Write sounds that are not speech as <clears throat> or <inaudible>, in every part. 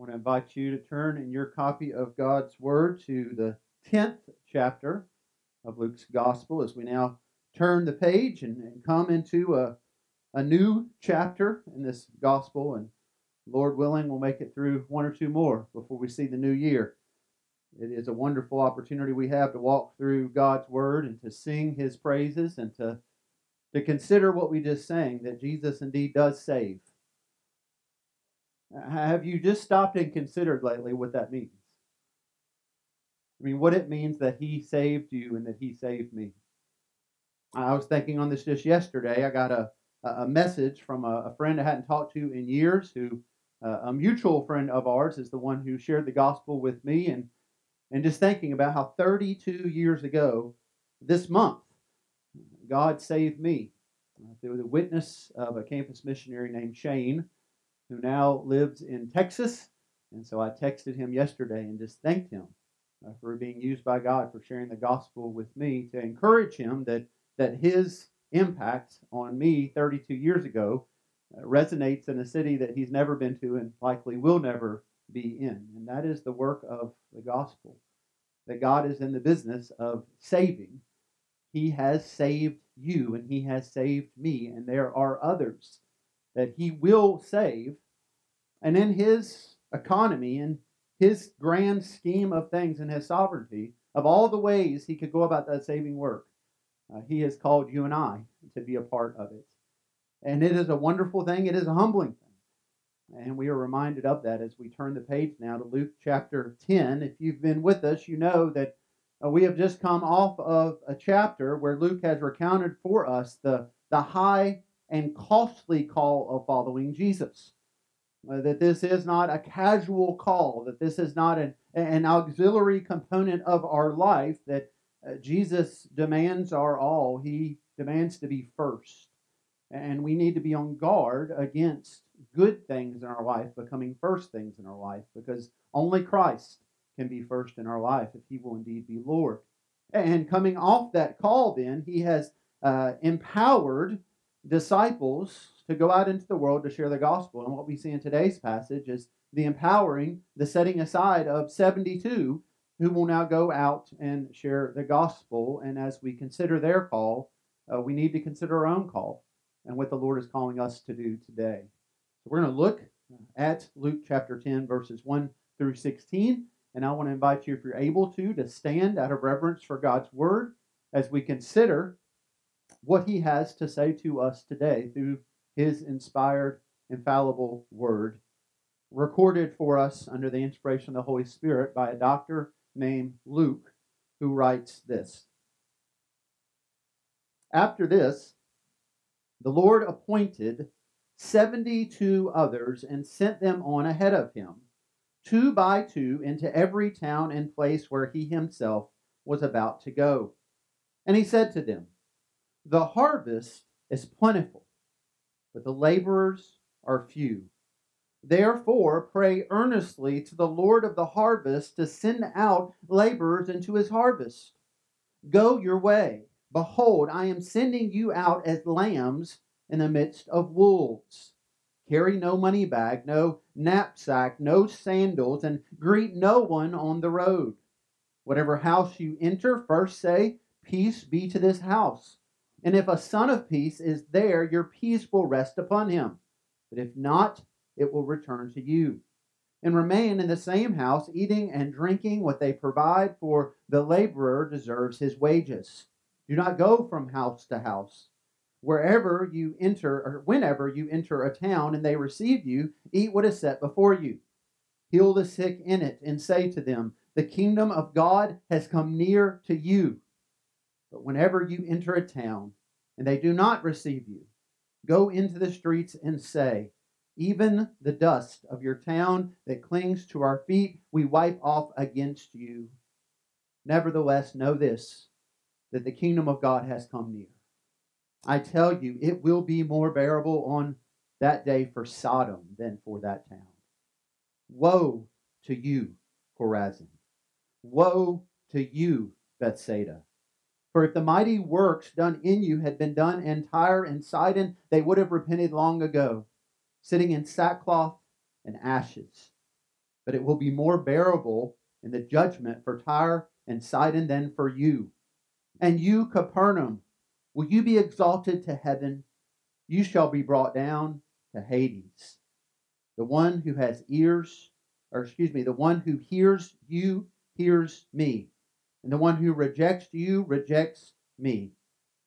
want to invite you to turn in your copy of God's Word to the 10th chapter of Luke's Gospel as we now turn the page and, and come into a, a new chapter in this Gospel. And Lord willing, we'll make it through one or two more before we see the new year. It is a wonderful opportunity we have to walk through God's Word and to sing His praises and to, to consider what we just sang that Jesus indeed does save have you just stopped and considered lately what that means? I mean, what it means that He saved you and that He saved me. I was thinking on this just yesterday. I got a, a message from a, a friend I hadn't talked to in years, who uh, a mutual friend of ours is the one who shared the gospel with me, and and just thinking about how 32 years ago, this month, God saved me through the witness of a campus missionary named Shane who now lives in Texas. And so I texted him yesterday and just thanked him uh, for being used by God for sharing the gospel with me to encourage him that, that his impact on me 32 years ago uh, resonates in a city that he's never been to and likely will never be in. And that is the work of the gospel. That God is in the business of saving. He has saved you and he has saved me, and there are others that he will save. And in his economy and his grand scheme of things and his sovereignty, of all the ways he could go about that saving work, uh, he has called you and I to be a part of it. And it is a wonderful thing, it is a humbling thing. And we are reminded of that as we turn the page now to Luke chapter 10. If you've been with us, you know that uh, we have just come off of a chapter where Luke has recounted for us the, the high and costly call of following Jesus. Uh, that this is not a casual call, that this is not an, an auxiliary component of our life, that uh, Jesus demands our all. He demands to be first. And we need to be on guard against good things in our life becoming first things in our life because only Christ can be first in our life if he will indeed be Lord. And coming off that call, then, he has uh, empowered disciples to go out into the world to share the gospel. And what we see in today's passage is the empowering, the setting aside of 72 who will now go out and share the gospel. And as we consider their call, uh, we need to consider our own call and what the Lord is calling us to do today. So we're going to look at Luke chapter 10, verses 1 through 16. And I want to invite you, if you're able to, to stand out of reverence for God's word as we consider what he has to say to us today through his inspired, infallible word, recorded for us under the inspiration of the Holy Spirit by a doctor named Luke, who writes this. After this, the Lord appointed 72 others and sent them on ahead of him, two by two, into every town and place where he himself was about to go. And he said to them, the harvest is plentiful, but the laborers are few. Therefore, pray earnestly to the Lord of the harvest to send out laborers into his harvest. Go your way. Behold, I am sending you out as lambs in the midst of wolves. Carry no money bag, no knapsack, no sandals, and greet no one on the road. Whatever house you enter, first say, Peace be to this house. And if a son of peace is there, your peace will rest upon him. But if not, it will return to you. And remain in the same house, eating and drinking what they provide, for the laborer deserves his wages. Do not go from house to house. Wherever you enter, or whenever you enter a town and they receive you, eat what is set before you. Heal the sick in it, and say to them, The kingdom of God has come near to you. But whenever you enter a town and they do not receive you, go into the streets and say, Even the dust of your town that clings to our feet, we wipe off against you. Nevertheless, know this that the kingdom of God has come near. I tell you, it will be more bearable on that day for Sodom than for that town. Woe to you, Chorazin! Woe to you, Bethsaida! For if the mighty works done in you had been done in Tyre and Sidon, they would have repented long ago, sitting in sackcloth and ashes. but it will be more bearable in the judgment for Tyre and Sidon than for you. And you, Capernaum, will you be exalted to heaven? You shall be brought down to Hades. The one who has ears, or excuse me, the one who hears you hears me. And the one who rejects you rejects me.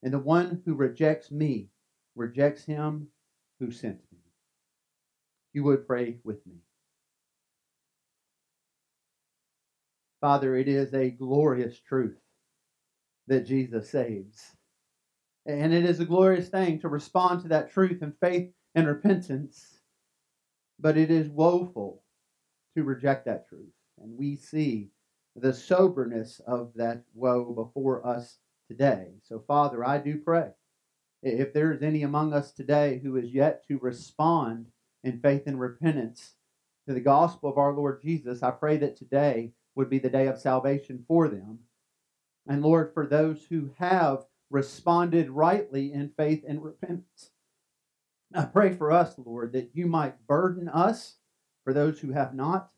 And the one who rejects me rejects him who sent me. You would pray with me. Father, it is a glorious truth that Jesus saves. And it is a glorious thing to respond to that truth in faith and repentance. But it is woeful to reject that truth. And we see the soberness of that woe before us today. So, Father, I do pray if there is any among us today who is yet to respond in faith and repentance to the gospel of our Lord Jesus, I pray that today would be the day of salvation for them. And Lord, for those who have responded rightly in faith and repentance, I pray for us, Lord, that you might burden us for those who have not,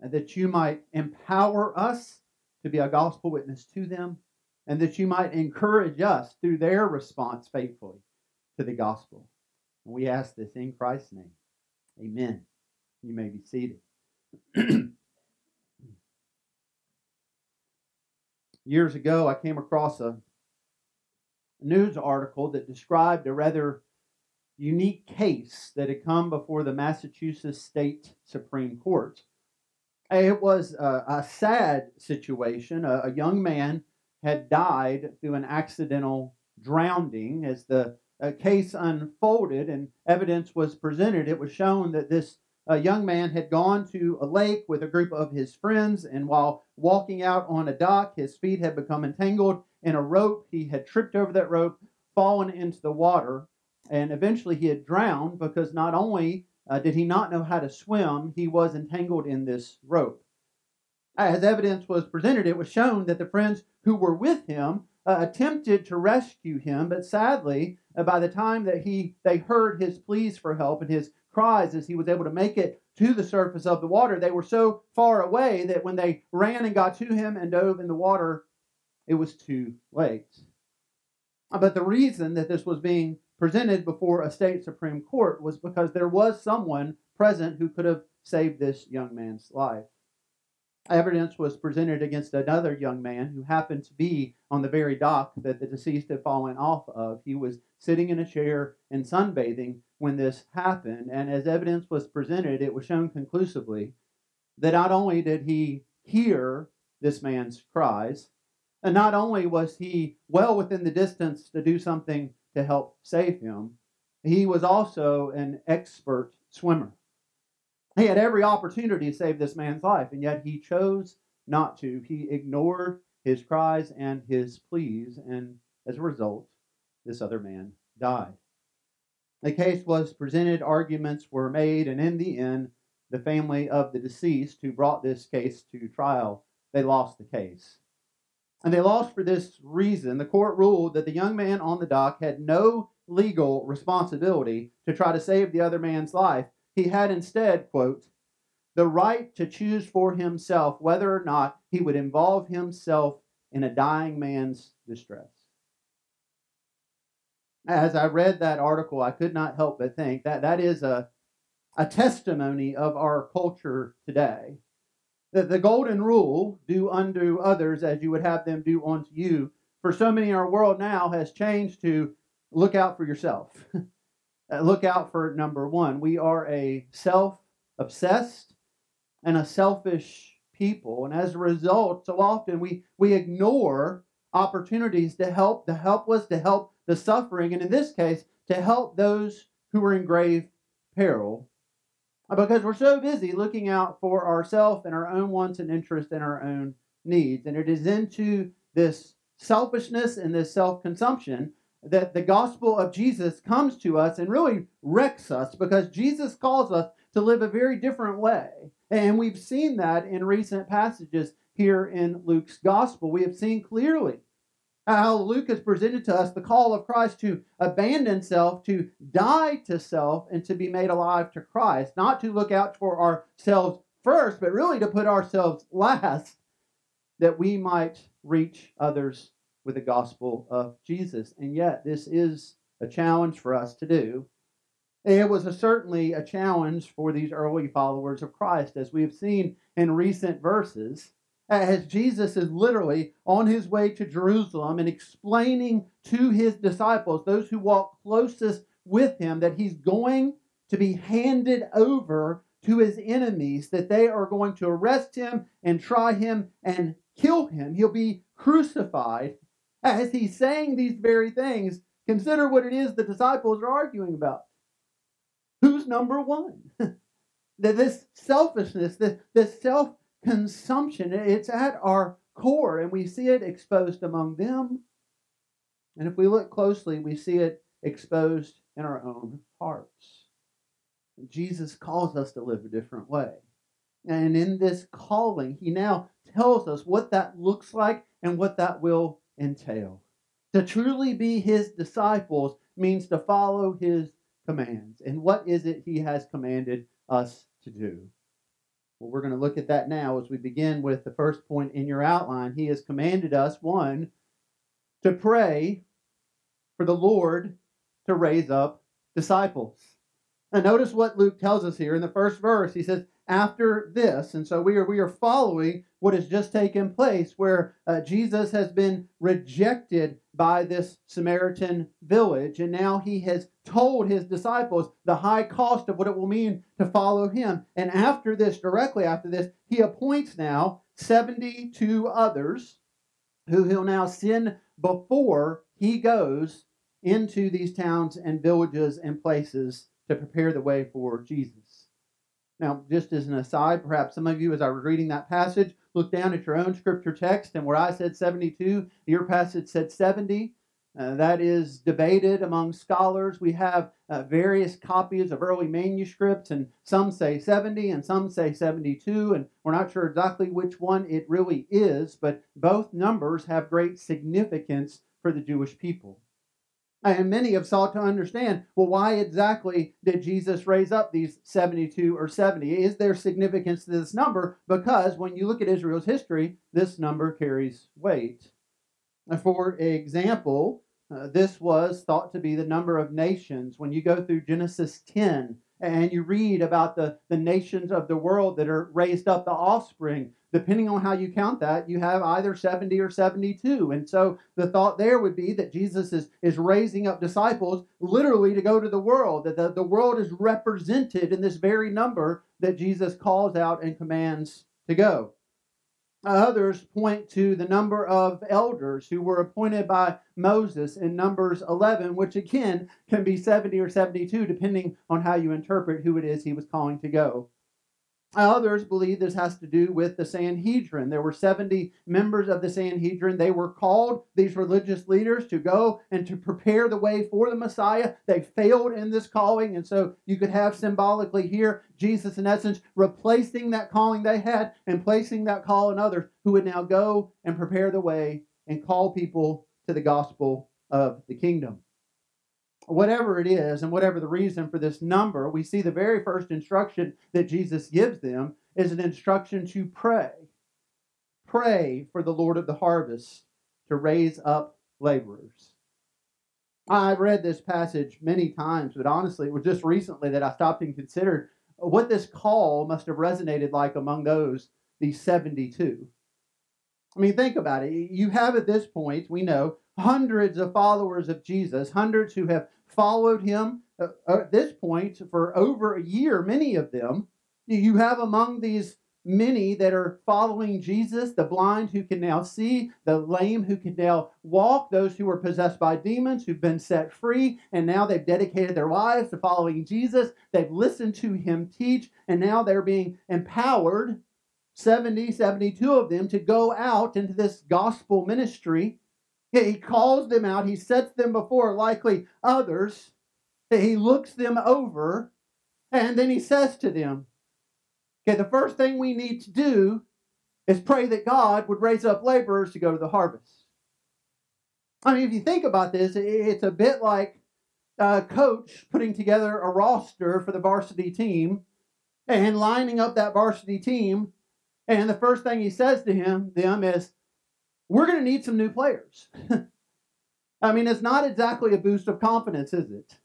and that you might empower us to be a gospel witness to them, and that you might encourage us through their response faithfully to the gospel. We ask this in Christ's name. Amen. You may be seated. <clears throat> Years ago, I came across a news article that described a rather unique case that had come before the Massachusetts State Supreme Court. It was a, a sad situation. A, a, young man had died through an accidental drowning. As the uh, case unfolded and evidence was presented, it was shown that this uh, young man had gone to a lake with a group of his friends, and while walking out on a dock, his feet had become entangled in a rope. He had tripped over that rope, fallen into the water, and eventually he had drowned because not only uh, did he not know how to swim, he was entangled in this rope. As evidence was presented, it was shown that the friends who were with him uh, attempted to rescue him, but sadly, uh, by the time that he they heard his pleas for help and his cries as he was able to make it to the surface of the water, they were so far away that when they ran and got to him and dove in the water, it was too late. But the reason that this was being presented before a state Supreme Court was because there was someone present who could have saved this young man's life. Evidence was presented against another young man who happened to be on the very dock that the deceased had fallen off of. He was sitting in a chair and sunbathing when this happened, and as evidence was presented, it was shown conclusively that not only did he hear this man's cries, and not only was he well within the distance to do something to help save him, he was also an expert swimmer. He had every opportunity to save this man's life, and yet he chose not to. He ignored his cries and his pleas, and as a result, this other man died. The case was presented, arguments were made, and in the end, the family of the deceased who brought this case to trial, they lost the case. And they lost for this reason. The court ruled that the young man on the dock had no legal responsibility to try to save the other man's life. He had instead, quote, the right to choose for himself whether or not he would involve himself in a dying man's distress. As I read that article, I could not help but think that that is a, a testimony of our culture today. That the golden rule, do unto others as you would have them do unto you, for so many in our world now has changed to look out for yourself. <laughs> Look out for number one. We are a self obsessed and a selfish people. And as a result, so often we, we ignore opportunities to help the helpless, to help the suffering, and in this case, to help those who are in grave peril because we're so busy looking out for ourselves and our own wants and interests and our own needs. And it is into this selfishness and this self consumption that the gospel of Jesus comes to us and really wrecks us because Jesus calls us to live a very different way. And we've seen that in recent passages here in Luke's gospel. We have seen clearly how Luke has presented to us the call of Christ to abandon self, to die to self, and to be made alive to Christ, not to look out for ourselves first, but really to put ourselves last, that we might reach others with the gospel of Jesus. And yet, this is a challenge for us to do. It was a, certainly a challenge for these early followers of Christ, as we have seen in recent verses, as Jesus is literally on his way to Jerusalem and explaining to his disciples, those who walk closest with him, that he's going to be handed over to his enemies, that they are going to arrest him and try him and kill him. He'll be crucified. As he's saying these very things, consider what it is the disciples are arguing about. Who's number one? <laughs> that this selfishness, this, this self consumption, it's at our core, and we see it exposed among them. And if we look closely, we see it exposed in our own hearts. Jesus calls us to live a different way. And in this calling, he now tells us what that looks like and what that will entail. To truly be his disciples means to follow his commands. And what is it he has commanded us to do? Well, we're going to look at that now as we begin with the first point in your outline. He has commanded us, one, to pray for the Lord to raise up disciples. And notice what Luke tells us here in the first verse. He says, after this. And so we are, we are following what has just taken place where uh, Jesus has been rejected by this Samaritan village. And now he has told his disciples the high cost of what it will mean to follow him. And after this, directly after this, he appoints now 72 others who he'll now send before he goes into these towns and villages and places to prepare the way for Jesus. Now, just as an aside, perhaps some of you, as I was reading that passage, look down at your own scripture text, and where I said 72, your passage said 70. Uh, that is debated among scholars. We have uh, various copies of early manuscripts, and some say 70 and some say 72, and we're not sure exactly which one it really is, but both numbers have great significance for the Jewish people. And many have sought to understand well, why exactly did Jesus raise up these 72 or 70? Is there significance to this number? Because when you look at Israel's history, this number carries weight. For example, uh, this was thought to be the number of nations. When you go through Genesis 10 and you read about the, the nations of the world that are raised up, the offspring, depending on how you count that, you have either 70 or 72. And so the thought there would be that Jesus is, is raising up disciples literally to go to the world, that the, the world is represented in this very number that Jesus calls out and commands to go. Others point to the number of elders who were appointed by Moses in Numbers 11, which again can be 70 or 72, depending on how you interpret who it is he was calling to go. Others believe this has to do with the Sanhedrin. There were 70 members of the Sanhedrin. They were called, these religious leaders, to go and to prepare the way for the Messiah. They failed in this calling. And so you could have symbolically here Jesus, in essence, replacing that calling they had and placing that call in others who would now go and prepare the way and call people to the gospel of the kingdom whatever it is and whatever the reason for this number, we see the very first instruction that Jesus gives them is an instruction to pray. Pray for the Lord of the harvest to raise up laborers. I've read this passage many times, but honestly, it was just recently that I stopped and considered what this call must have resonated like among those, these 72. I mean, think about it. You have at this point, we know, hundreds of followers of Jesus, hundreds who have followed him uh, uh, at this point for over a year, many of them. You have among these many that are following Jesus, the blind who can now see, the lame who can now walk, those who were possessed by demons who've been set free, and now they've dedicated their lives to following Jesus. They've listened to him teach, and now they're being empowered, 70, 72 of them, to go out into this gospel ministry he calls them out. He sets them before likely others. He looks them over. And then he says to them, okay, the first thing we need to do is pray that God would raise up laborers to go to the harvest. I mean, if you think about this, it's a bit like a coach putting together a roster for the varsity team and lining up that varsity team. And the first thing he says to him, them is, We're going to need some new players. <laughs> I mean, it's not exactly a boost of confidence, is it?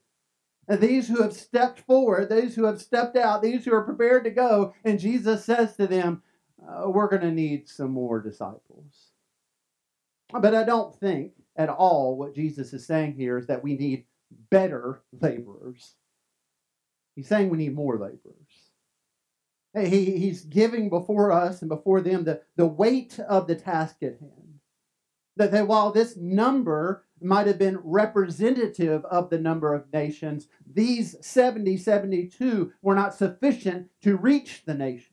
And these who have stepped forward, these who have stepped out, these who are prepared to go, and Jesus says to them, uh, We're going to need some more disciples. But I don't think at all what Jesus is saying here is that we need better laborers. He's saying we need more laborers. He, he's giving before us and before them the, the weight of the task at hand. That, that while this number might have been representative of the number of nations, these 70, 72 were not sufficient to reach the nations.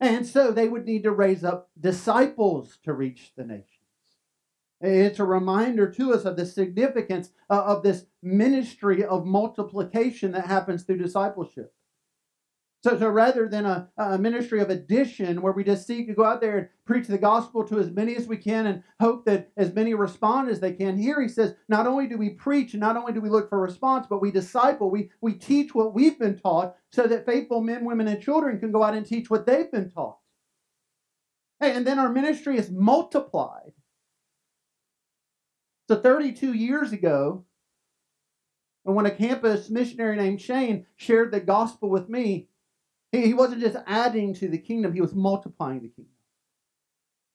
And so they would need to raise up disciples to reach the nations. It's a reminder to us of the significance uh, of this ministry of multiplication that happens through discipleship. So, so rather than a, a ministry of addition where we just seek to go out there and preach the gospel to as many as we can and hope that as many respond as they can, here he says, not only do we preach and not only do we look for response, but we disciple, we, we teach what we've been taught so that faithful men, women, and children can go out and teach what they've been taught. Hey, and then our ministry is multiplied. So 32 years ago, and when a campus missionary named Shane shared the gospel with me, he, he wasn't just adding to the kingdom, he was multiplying the kingdom.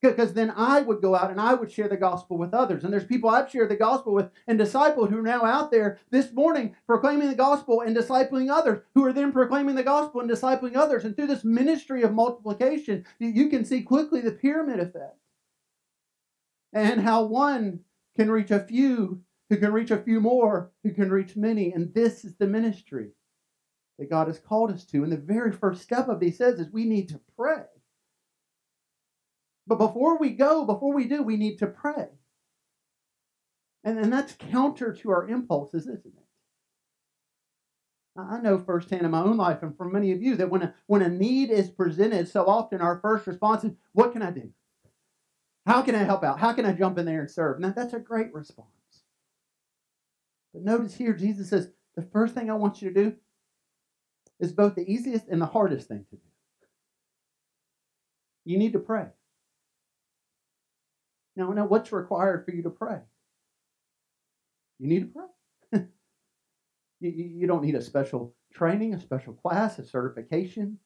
Because then I would go out and I would share the gospel with others. And there's people I've shared the gospel with and discipled who are now out there this morning proclaiming the gospel and discipling others, who are then proclaiming the gospel and discipling others. And through this ministry of multiplication, you can see quickly the pyramid effect. And how one can reach a few, who can reach a few more, who can reach many. And this is the ministry that God has called us to. And the very first step of it, says, is we need to pray. But before we go, before we do, we need to pray. And, and that's counter to our impulses, isn't it? I know firsthand in my own life and from many of you that when a, when a need is presented, so often our first response is, What can I do? How can I help out? How can I jump in there and serve? Now, that's a great response. But notice here, Jesus says, The first thing I want you to do is both the easiest and the hardest thing to do. You need to pray. Now, now what's required for you to pray? You need to pray. <laughs> you, you don't need a special training, a special class, a certification.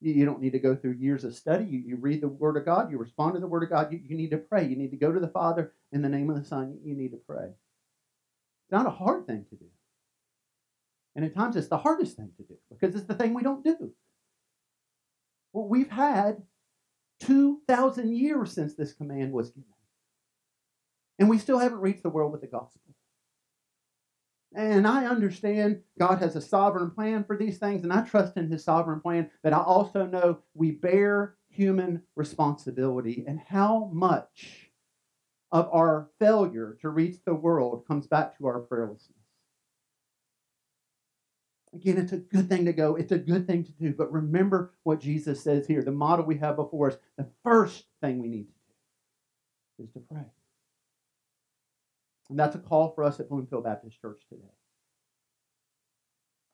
You, you don't need to go through years of study. You, you read the Word of God, you respond to the Word of God. You, you need to pray. You need to go to the Father in the name of the Son. You need to pray. It's not a hard thing to do. And at times it's the hardest thing to do because it's the thing we don't do. Well, we've had 2,000 years since this command was given. And we still haven't reached the world with the gospel. And I understand God has a sovereign plan for these things, and I trust in His sovereign plan, but I also know we bear human responsibility and how much of our failure to reach the world comes back to our prayerlessness. Again, it's a good thing to go. It's a good thing to do. But remember what Jesus says here. The model we have before us. The first thing we need to do is to pray. And that's a call for us at Bloomfield Baptist Church today.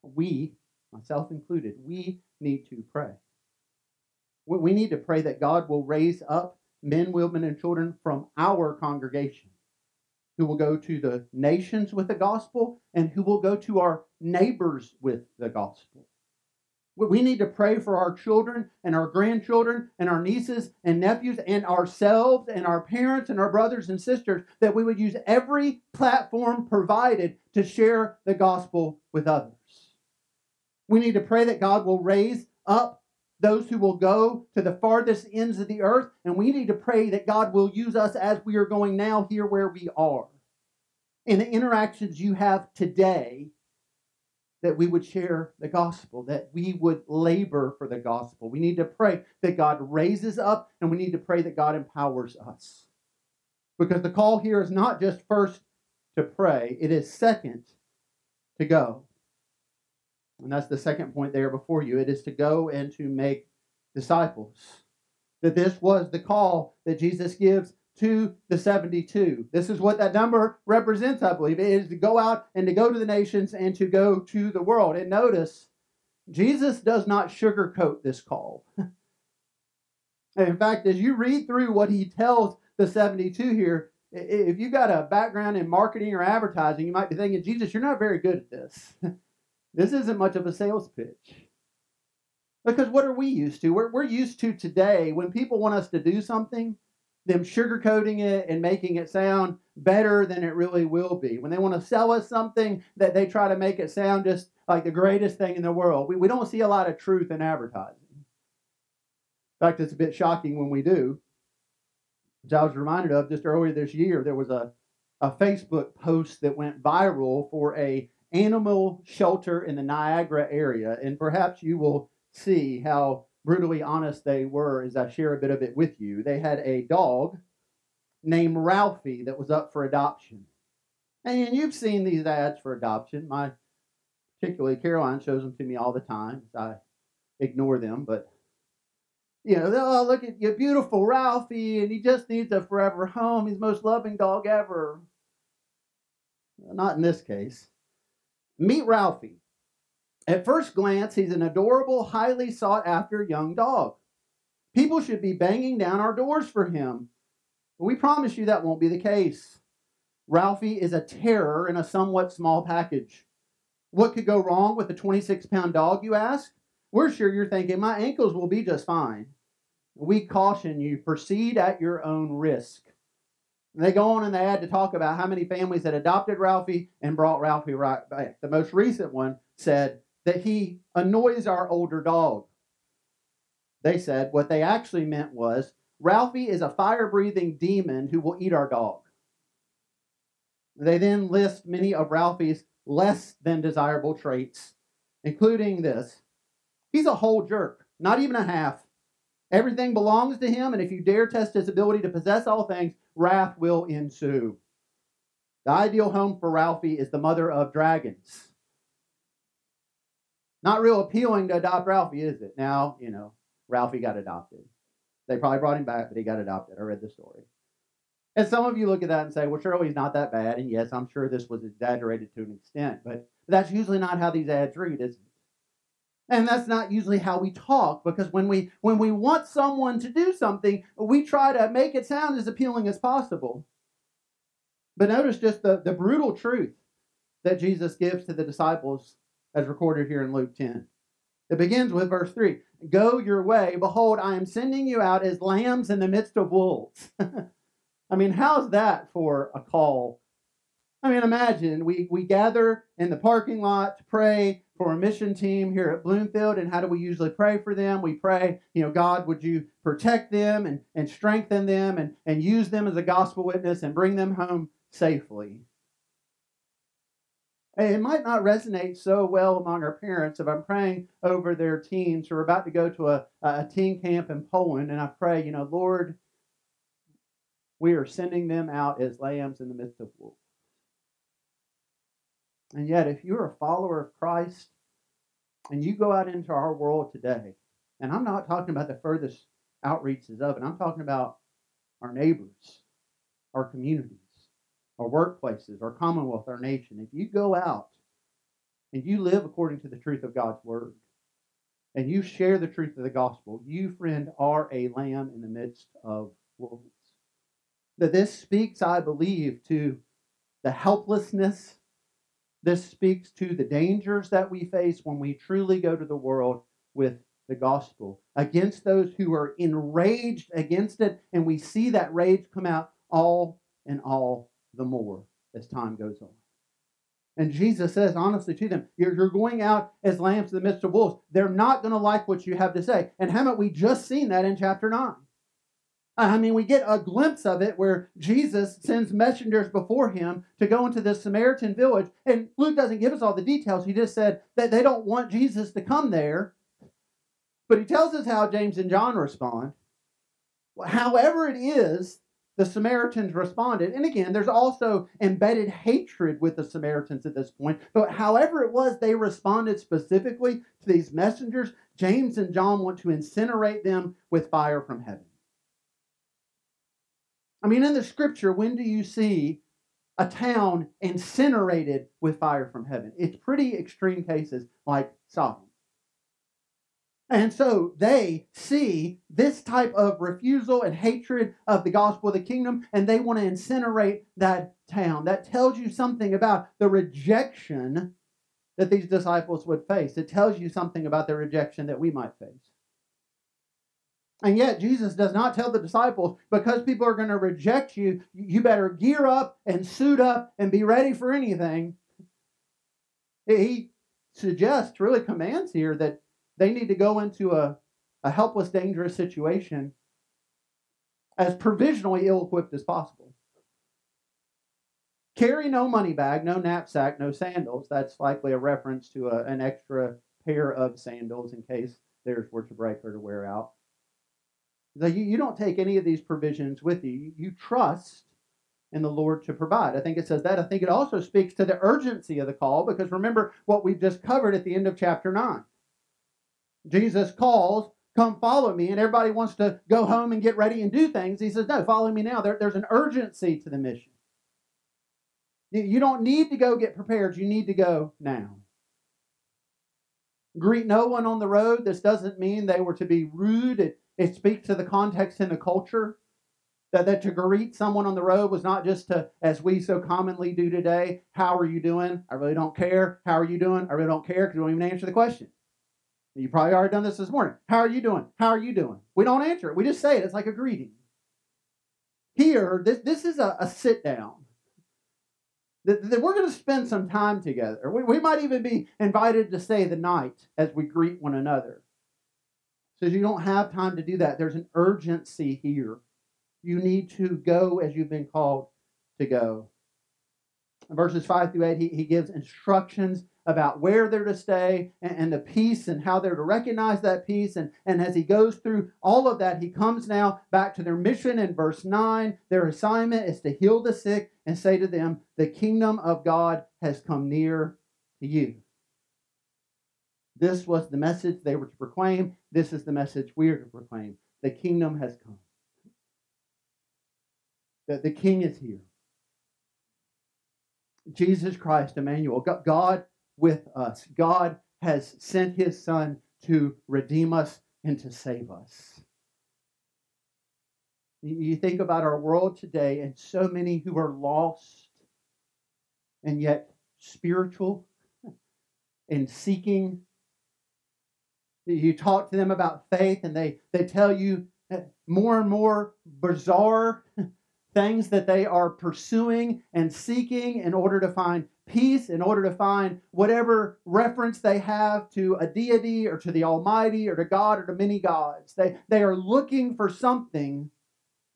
We, myself included, we need to pray. We need to pray that God will raise up men, women, and children from our congregation who will go to the nations with the gospel and who will go to our neighbors with the gospel. We need to pray for our children and our grandchildren and our nieces and nephews and ourselves and our parents and our brothers and sisters that we would use every platform provided to share the gospel with others. We need to pray that God will raise up those who will go to the farthest ends of the earth, and we need to pray that God will use us as we are going now here where we are. In the interactions you have today, that we would share the gospel, that we would labor for the gospel. We need to pray that God raises up, and we need to pray that God empowers us. Because the call here is not just first to pray, it is second to go. And that's the second point there before you. It is to go and to make disciples. That this was the call that Jesus gives to the 72. This is what that number represents, I believe. It is to go out and to go to the nations and to go to the world. And notice Jesus does not sugarcoat this call. <laughs> in fact, as you read through what he tells the 72 here, if you've got a background in marketing or advertising, you might be thinking, Jesus, you're not very good at this. <laughs> this isn't much of a sales pitch. Because what are we used to? We're, we're used to today when people want us to do something, them sugarcoating it and making it sound better than it really will be. When they want to sell us something, that they try to make it sound just like the greatest thing in the world. We, we don't see a lot of truth in advertising. In fact, it's a bit shocking when we do. As I was reminded of just earlier this year, there was a, a Facebook post that went viral for a animal shelter in the Niagara area, and perhaps you will see how brutally honest they were as I share a bit of it with you. They had a dog named Ralphie that was up for adoption. And you've seen these ads for adoption. My particularly Caroline shows them to me all the time. I ignore them, but you know, oh look at your beautiful Ralphie, and he just needs a forever home. He's the most loving dog ever. Not in this case. Meet Ralphie. At first glance, he's an adorable, highly sought after young dog. People should be banging down our doors for him. But we promise you that won't be the case. Ralphie is a terror in a somewhat small package. What could go wrong with a 26 pound dog, you ask? We're sure you're thinking my ankles will be just fine. We caution you, proceed at your own risk. And they go on in the ad to talk about how many families had adopted Ralphie and brought Ralphie right back. The most recent one said, that he annoys our older dog. They said what they actually meant was Ralphie is a fire breathing demon who will eat our dog. They then list many of Ralphie's less than desirable traits, including this he's a whole jerk, not even a half. Everything belongs to him, and if you dare test his ability to possess all things, wrath will ensue. The ideal home for Ralphie is the mother of dragons. Not real appealing to adopt Ralphie, is it? Now, you know, Ralphie got adopted. They probably brought him back, but he got adopted. I read the story. And some of you look at that and say, well, surely he's not that bad. And yes, I'm sure this was exaggerated to an extent, but that's usually not how these ads read, is it? And that's not usually how we talk because when we when we want someone to do something, we try to make it sound as appealing as possible. But notice just the, the brutal truth that Jesus gives to the disciples as recorded here in Luke 10. It begins with verse 3 Go your way. Behold, I am sending you out as lambs in the midst of wolves. <laughs> I mean, how's that for a call? I mean, imagine we, we gather in the parking lot to pray for a mission team here at Bloomfield. And how do we usually pray for them? We pray, you know, God, would you protect them and, and strengthen them and, and use them as a gospel witness and bring them home safely? It might not resonate so well among our parents if I'm praying over their teens who are about to go to a, a teen camp in Poland, and I pray, you know, Lord, we are sending them out as lambs in the midst of wolves. And yet, if you're a follower of Christ and you go out into our world today, and I'm not talking about the furthest outreaches of it, I'm talking about our neighbors, our communities our workplaces, our commonwealth, our nation, if you go out and you live according to the truth of God's word, and you share the truth of the gospel, you, friend, are a lamb in the midst of wolves. That this speaks, I believe, to the helplessness. This speaks to the dangers that we face when we truly go to the world with the gospel against those who are enraged against it, and we see that rage come out all and all the more as time goes on. And Jesus says honestly to them, you're, you're going out as lambs in the midst of wolves. They're not going to like what you have to say. And haven't we just seen that in chapter 9? I mean, we get a glimpse of it where Jesus sends messengers before him to go into this Samaritan village. And Luke doesn't give us all the details. He just said that they don't want Jesus to come there. But he tells us how James and John respond. However, it is the Samaritans responded. And again, there's also embedded hatred with the Samaritans at this point. But however it was, they responded specifically to these messengers. James and John want to incinerate them with fire from heaven. I mean, in the scripture, when do you see a town incinerated with fire from heaven? It's pretty extreme cases like Sodom. And so they see this type of refusal and hatred of the gospel of the kingdom, and they want to incinerate that town. That tells you something about the rejection that these disciples would face. It tells you something about the rejection that we might face. And yet, Jesus does not tell the disciples, because people are going to reject you, you better gear up and suit up and be ready for anything. He suggests, really commands here, that they need to go into a, a helpless, dangerous situation as provisionally ill equipped as possible. Carry no money bag, no knapsack, no sandals. That's likely a reference to a, an extra pair of sandals in case theirs were to break or to wear out. So you, you don't take any of these provisions with you. You trust in the Lord to provide. I think it says that. I think it also speaks to the urgency of the call because remember what we've just covered at the end of chapter 9. Jesus calls, Come follow me, and everybody wants to go home and get ready and do things. He says, No, follow me now. There, there's an urgency to the mission. You, you don't need to go get prepared, you need to go now. Greet no one on the road. This doesn't mean they were to be rude. It, it speaks to the context in the culture. That, that to greet someone on the road was not just to, as we so commonly do today, how are you doing? I really don't care. How are you doing? I really don't care because we don't even answer the question. You probably already done this this morning. How are you doing? How are you doing? We don't answer it. We just say it. It's like a greeting. Here, this, this is a, a sit down. That we're going to spend some time together. We, we might even be invited to stay the night as we greet one another. So you don't have time to do that. There's an urgency here. You need to go as you've been called to go. In verses 5 through 8, he, he gives instructions about where they're to stay and, and, the peace and how they're to recognize that peace. And, and as he goes through all of that, he comes now back to their mission in verse 9. Their assignment is to heal the sick and say to them, The kingdom of God has come near to you. This was the message they were to proclaim. This is the message we are to proclaim. The kingdom has come. That the king is here. Jesus Christ, Emmanuel, God with us. God has sent his son to redeem us and to save us. You think about our world today and so many who are lost and yet spiritual <laughs> and seeking. You talk to them about faith and they, they tell you more and more bizarre <laughs> things that they are pursuing and seeking in order to find peace in order to find whatever reference they have to a deity or to the Almighty or to God or to many gods. They, they are looking for something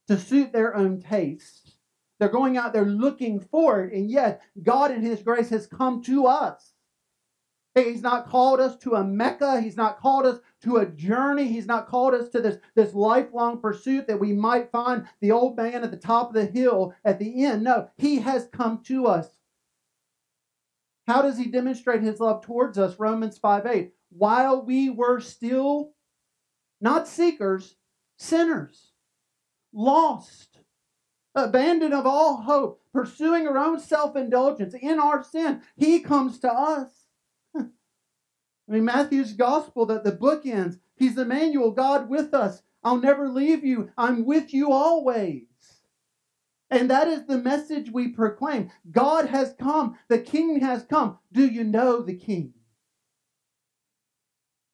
to suit their own taste. They're going out there looking for it, and yet God in His grace has come to us. He's not called us to a Mecca. He's not called us to a journey. He's not called us to this, this lifelong pursuit that we might find the old man at the top of the hill at the end. No, He has come to us how does he demonstrate his love towards us? Romans 5 8. While we were still not seekers, sinners, lost, abandoned of all hope, pursuing our own self indulgence in our sin, he comes to us. I mean, Matthew's gospel, that the book ends, he's Emmanuel, God with us. I'll never leave you. I'm with you always. And that is the message we proclaim. God has come. The King has come. Do you know the King?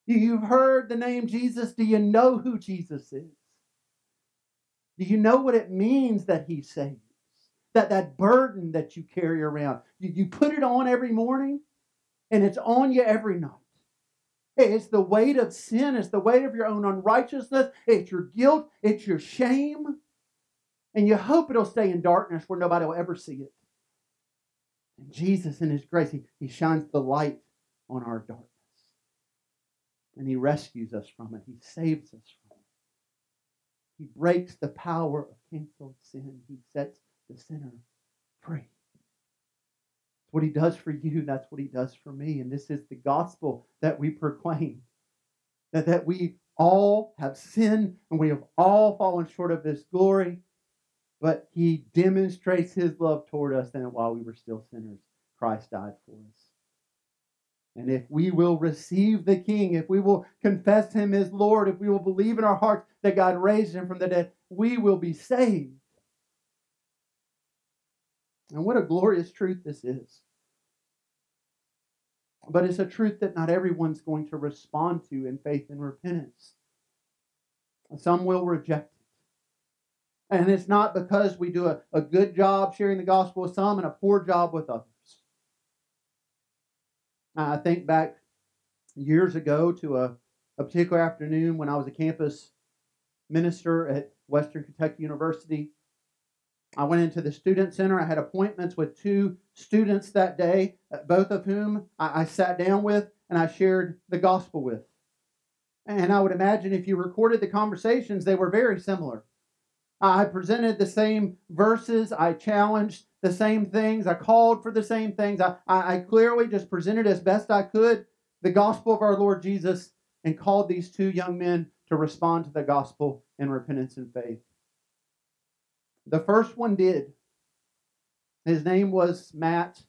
You've heard the name Jesus. Do you know who Jesus is? Do you know what it means that he saves? That that burden that you carry around. You, you put it on every morning and it's on you every night. It's the weight of sin. It's the weight of your own unrighteousness. It's your guilt. It's your shame. And you hope it'll stay in darkness where nobody will ever see it. And Jesus, in His grace, He, he shines the light on our darkness. And He rescues us from it, He saves us from it. He breaks the power of canceled sin, He sets the sinner free. What He does for you, that's what He does for me. And this is the gospel that we proclaim that, that we all have sinned and we have all fallen short of His glory but he demonstrates his love toward us and while we were still sinners, Christ died for us. And if we will receive the King, if we will confess him as Lord, if we will believe in our hearts that God raised him from the dead, we will be saved. And what a glorious truth this is. But it's a truth that not everyone's going to respond to in faith and repentance. Some will reject it. And it's not because we do a, a good job sharing the gospel with some and a poor job with others. I think back years ago to a, a particular afternoon when I was a campus minister at Western Kentucky University. I went into the student center. I had appointments with two students that day, uh, both of whom I, I sat down with and I shared the gospel with. And I would imagine if you recorded the conversations, they were very similar. I presented the same verses. I challenged the same things. I called for the same things. I, I, clearly just presented as best I could the gospel of our Lord Jesus and called these two young men to respond to the gospel in repentance and faith. The first one did. His name was Matt.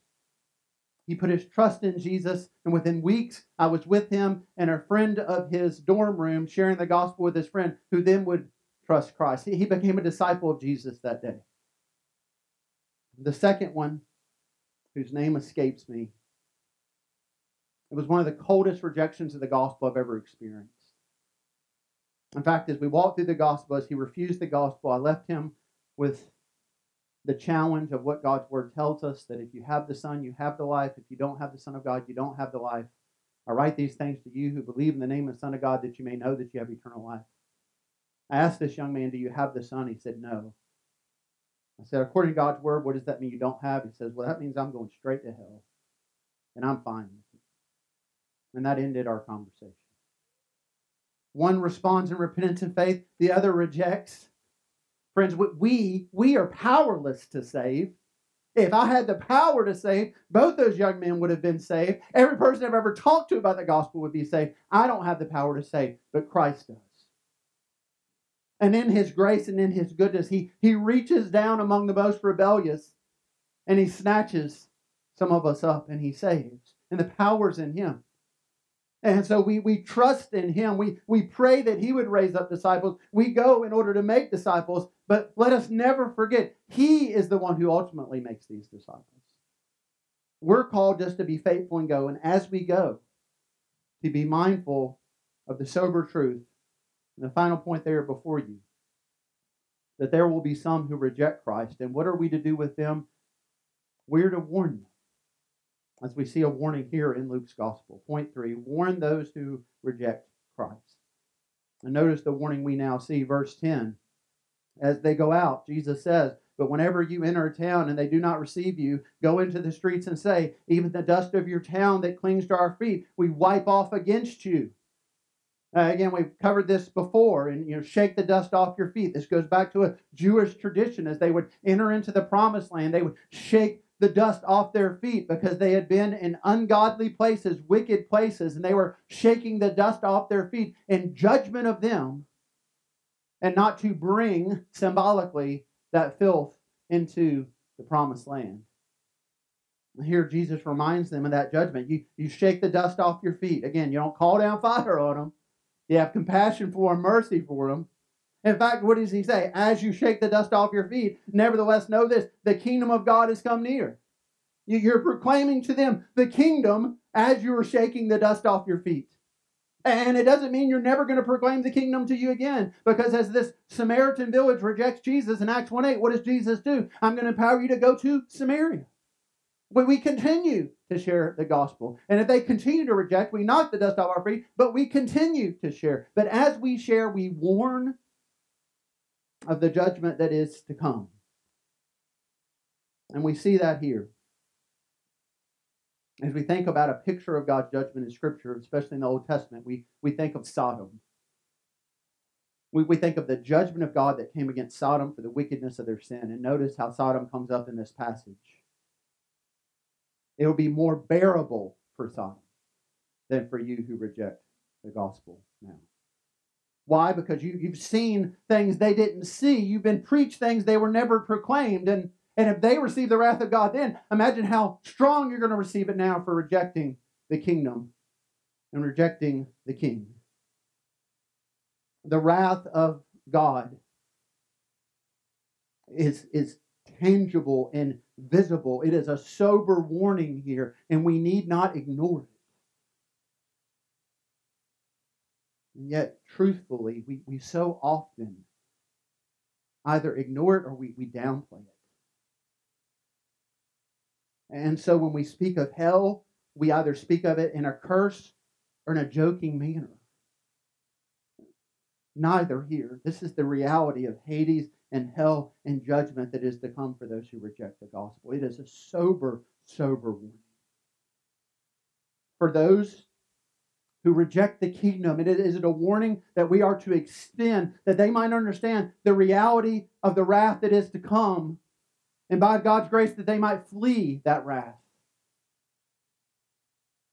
He put his trust in Jesus, and within weeks, I was with him and a friend of his dorm room sharing the gospel with his friend, who then would trust Christ. He became a disciple of Jesus that day. The second one, whose name escapes me, it was one of the coldest rejections of the gospel I've ever experienced. In fact, as we walked through the gospel, as he refused the gospel, I left him with the challenge of what God's word tells us that if you have the Son, you have the life. If you don't have the Son of God, you don't have the life. I write these things to you who believe in the name of the Son of God that you may know that you have eternal life. I asked this young man, Do you have the Son? He said, No. I said, According to God's word, what does that mean you don't have? He says, Well, that means I'm going straight to hell. And I'm fine. And that ended our conversation. One responds in repentance and faith, the other rejects. Friends, we, we are powerless to save. If I had the power to save, both those young men would have been saved. Every person I've ever talked to about the gospel would be saved. I don't have the power to save, but Christ does. And in his grace and in his goodness, he, he reaches down among the most rebellious and he snatches some of us up and he saves. And the power's in him. And so we, we trust in him. We, we pray that he would raise up disciples. We go in order to make disciples, but let us never forget he is the one who ultimately makes these disciples. We're called just to be faithful and go. And as we go, to be mindful of the sober truth and the final point there before you that there will be some who reject Christ. And what are we to do with them? We're to warn them. As we see a warning here in Luke's gospel. Point three warn those who reject Christ. And notice the warning we now see, verse 10. As they go out, Jesus says, But whenever you enter a town and they do not receive you, go into the streets and say, Even the dust of your town that clings to our feet, we wipe off against you. Uh, again, we've covered this before, and you know, shake the dust off your feet. This goes back to a Jewish tradition. As they would enter into the promised land, they would shake the dust off their feet because they had been in ungodly places, wicked places, and they were shaking the dust off their feet in judgment of them, and not to bring symbolically that filth into the promised land. Here, Jesus reminds them of that judgment. You, you shake the dust off your feet. Again, you don't call down fire on them. You have compassion for them, mercy for them. In fact, what does he say? As you shake the dust off your feet, nevertheless know this the kingdom of God has come near. You're proclaiming to them the kingdom as you are shaking the dust off your feet. And it doesn't mean you're never going to proclaim the kingdom to you again. Because as this Samaritan village rejects Jesus in Acts 1 8, what does Jesus do? I'm going to empower you to go to Samaria. But we continue to share the gospel. And if they continue to reject, we knock the dust off our feet, but we continue to share. But as we share, we warn of the judgment that is to come. And we see that here. As we think about a picture of God's judgment in Scripture, especially in the Old Testament, we, we think of Sodom. We, we think of the judgment of God that came against Sodom for the wickedness of their sin. And notice how Sodom comes up in this passage it will be more bearable for Sodom than for you who reject the gospel now. Why? Because you, you've seen things they didn't see. You've been preached things they were never proclaimed. And, and if they receive the wrath of God then, imagine how strong you're going to receive it now for rejecting the kingdom and rejecting the king. The wrath of God is, is tangible and visible. It is a sober warning here, and we need not ignore it. And yet, truthfully, we, we so often either ignore it or we, we downplay it. And so when we speak of hell, we either speak of it in a curse or in a joking manner. Neither here. This is the reality of Hades and hell and judgment that is to come for those who reject the gospel. It is a sober, sober warning. For those who reject the kingdom, Is it a warning that we are to extend that they might understand the reality of the wrath that is to come, and by God's grace that they might flee that wrath.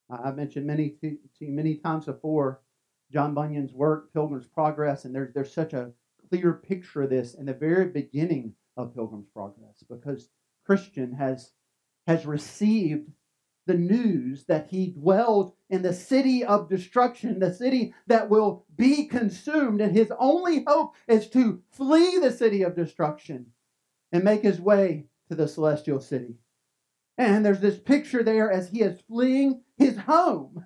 I've mentioned many many times before John Bunyan's work, Pilgrim's Progress, and there's there's such a clear picture of this in the very beginning of Pilgrim's Progress because Christian has has received the news that he dwells in the city of destruction, the city that will be consumed, and his only hope is to flee the city of destruction and make his way to the celestial city. And there's this picture there as he is fleeing his home,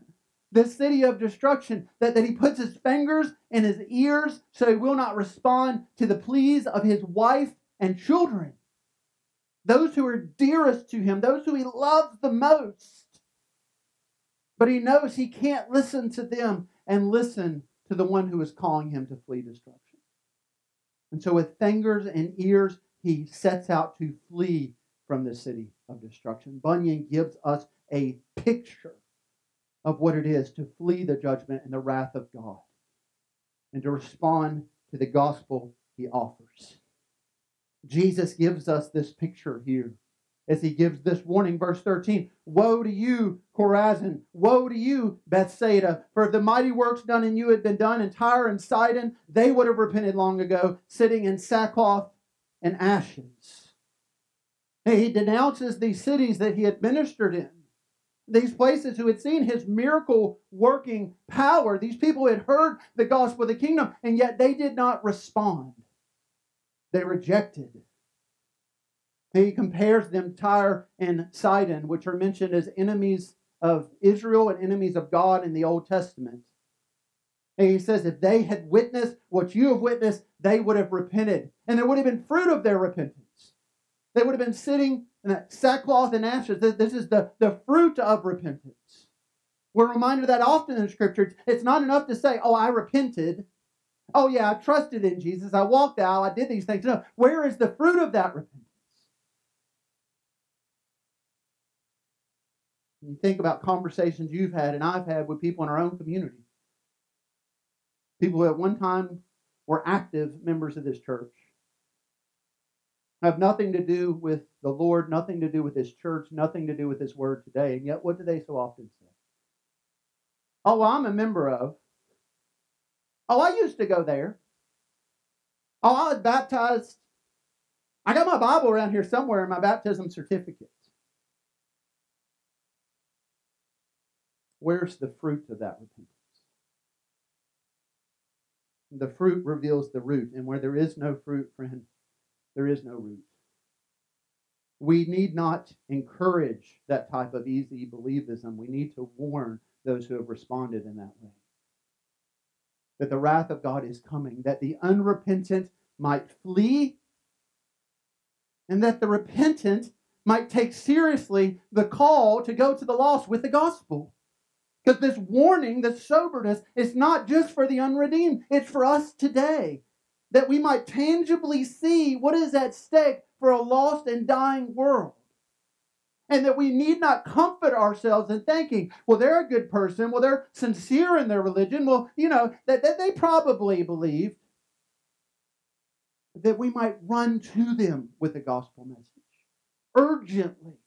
the city of destruction, that, that he puts his fingers in his ears so he will not respond to the pleas of his wife and children. Those who are dearest to him, those who he loves the most. But he knows he can't listen to them and listen to the one who is calling him to flee destruction. And so, with fingers and ears, he sets out to flee from the city of destruction. Bunyan gives us a picture of what it is to flee the judgment and the wrath of God and to respond to the gospel he offers. Jesus gives us this picture here as he gives this warning. Verse 13 Woe to you, Chorazin! Woe to you, Bethsaida! For if the mighty works done in you had been done in Tyre and Sidon, they would have repented long ago, sitting in sackcloth and ashes. He denounces these cities that he had ministered in these places who had seen his miracle working power. These people had heard the gospel of the kingdom, and yet they did not respond. They rejected. He compares them, Tyre and Sidon, which are mentioned as enemies of Israel and enemies of God in the Old Testament. And he says, if they had witnessed what you have witnessed, they would have repented. And there would have been fruit of their repentance. They would have been sitting in that sackcloth and ashes, this is the, the fruit of repentance. We're reminded that often in Scripture. It's not enough to say, oh, I repented. Oh, yeah, I trusted in Jesus. I walked out. I did these things. No, where is the fruit of that repentance? You think about conversations you've had and I've had with people in our own community. People who at one time were active members of this church have nothing to do with the Lord, nothing to do with His church, nothing to do with His word today. And yet, what do they so often say? Oh, well, I'm a member of. Oh, I used to go there. Oh, I was baptized. I got my Bible around here somewhere in my baptism certificate. Where's the fruit of that repentance? The fruit reveals the root, and where there is no fruit, friend, there is no root. We need not encourage that type of easy believism. We need to warn those who have responded in that way. That the wrath of God is coming, that the unrepentant might flee, and that the repentant might take seriously the call to go to the lost with the gospel. Because this warning, this soberness, is not just for the unredeemed, it's for us today that we might tangibly see what is at stake for a lost and dying world. And that we need not comfort ourselves in thinking, well, they're a good person. Well, they're sincere in their religion. Well, you know, that, that they probably believe. That we might run to them with the gospel message urgently.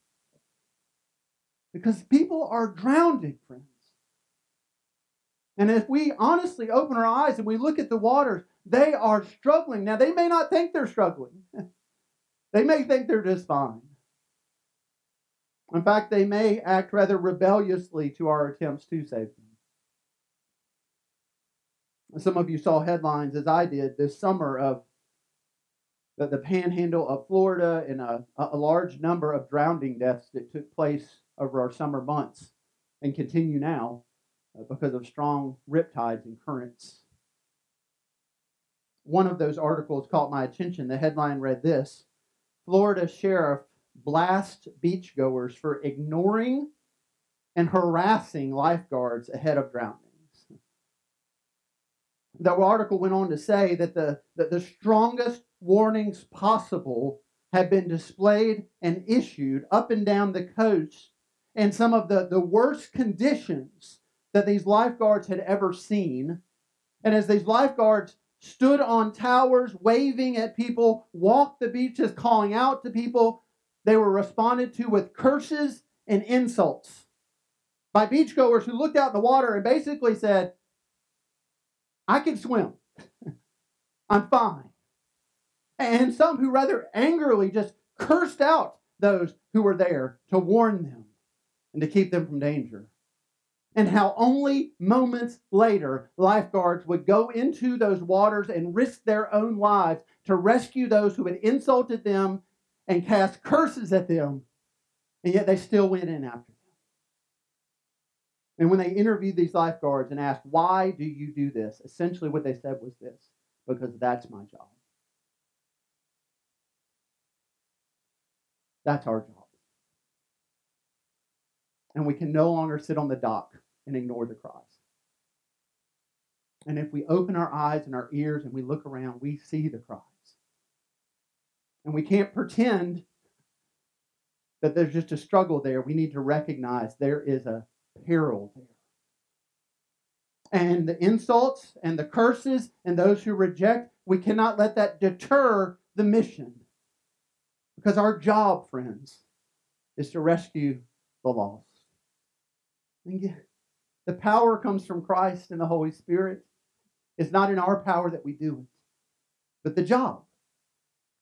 Because people are drowning, friends. And if we honestly open our eyes and we look at the waters, they are struggling. Now, they may not think they're struggling, <laughs> they may think they're just fine. In fact, they may act rather rebelliously to our attempts to save them. Some of you saw headlines, as I did, this summer of the, the panhandle of Florida and a, a large number of drowning deaths that took place over our summer months and continue now uh, because of strong riptides and currents. One of those articles caught my attention. The headline read this Florida sheriff blasts beachgoers for ignoring and harassing lifeguards ahead of drownings. The article went on to say that the, that the strongest warnings possible had been displayed and issued up and down the coast and some of the, the worst conditions that these lifeguards had ever seen. And as these lifeguards stood on towers, waving at people, walked the beaches, calling out to people, they were responded to with curses and insults by beachgoers who looked out in the water and basically said, I can swim. <laughs> I'm fine. And some who rather angrily just cursed out those who were there to warn them and to keep them from danger. And how only moments later lifeguards would go into those waters and risk their own lives to rescue those who had insulted them and cast curses at them, and yet they still went in after them. And when they interviewed these lifeguards and asked, Why do you do this? essentially what they said was this because that's my job. That's our job. And we can no longer sit on the dock and ignore the cries. And if we open our eyes and our ears and we look around, we see the cries. And we can't pretend that there's just a struggle there. We need to recognize there is a peril there. And the insults and the curses and those who reject, we cannot let that deter the mission. Because our job, friends, is to rescue the lost. And the power comes from Christ and the Holy Spirit. It's not in our power that we do it, but the job,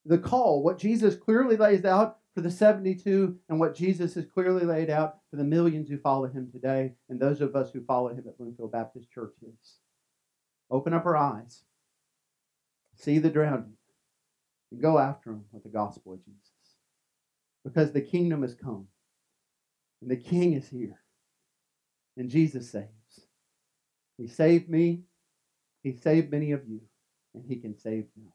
the call, what Jesus clearly lays out for the 72 and what Jesus has clearly laid out for the millions who follow him today and those of us who follow him at Bloomfield Baptist Church is. Open up our eyes, see the drowning, and go after them with the gospel of Jesus. Because the kingdom has come, and the king is here, and Jesus saves. He saved me, he saved many of you, and he can save them.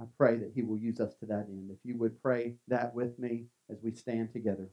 I pray that he will use us to that end. If you would pray that with me as we stand together.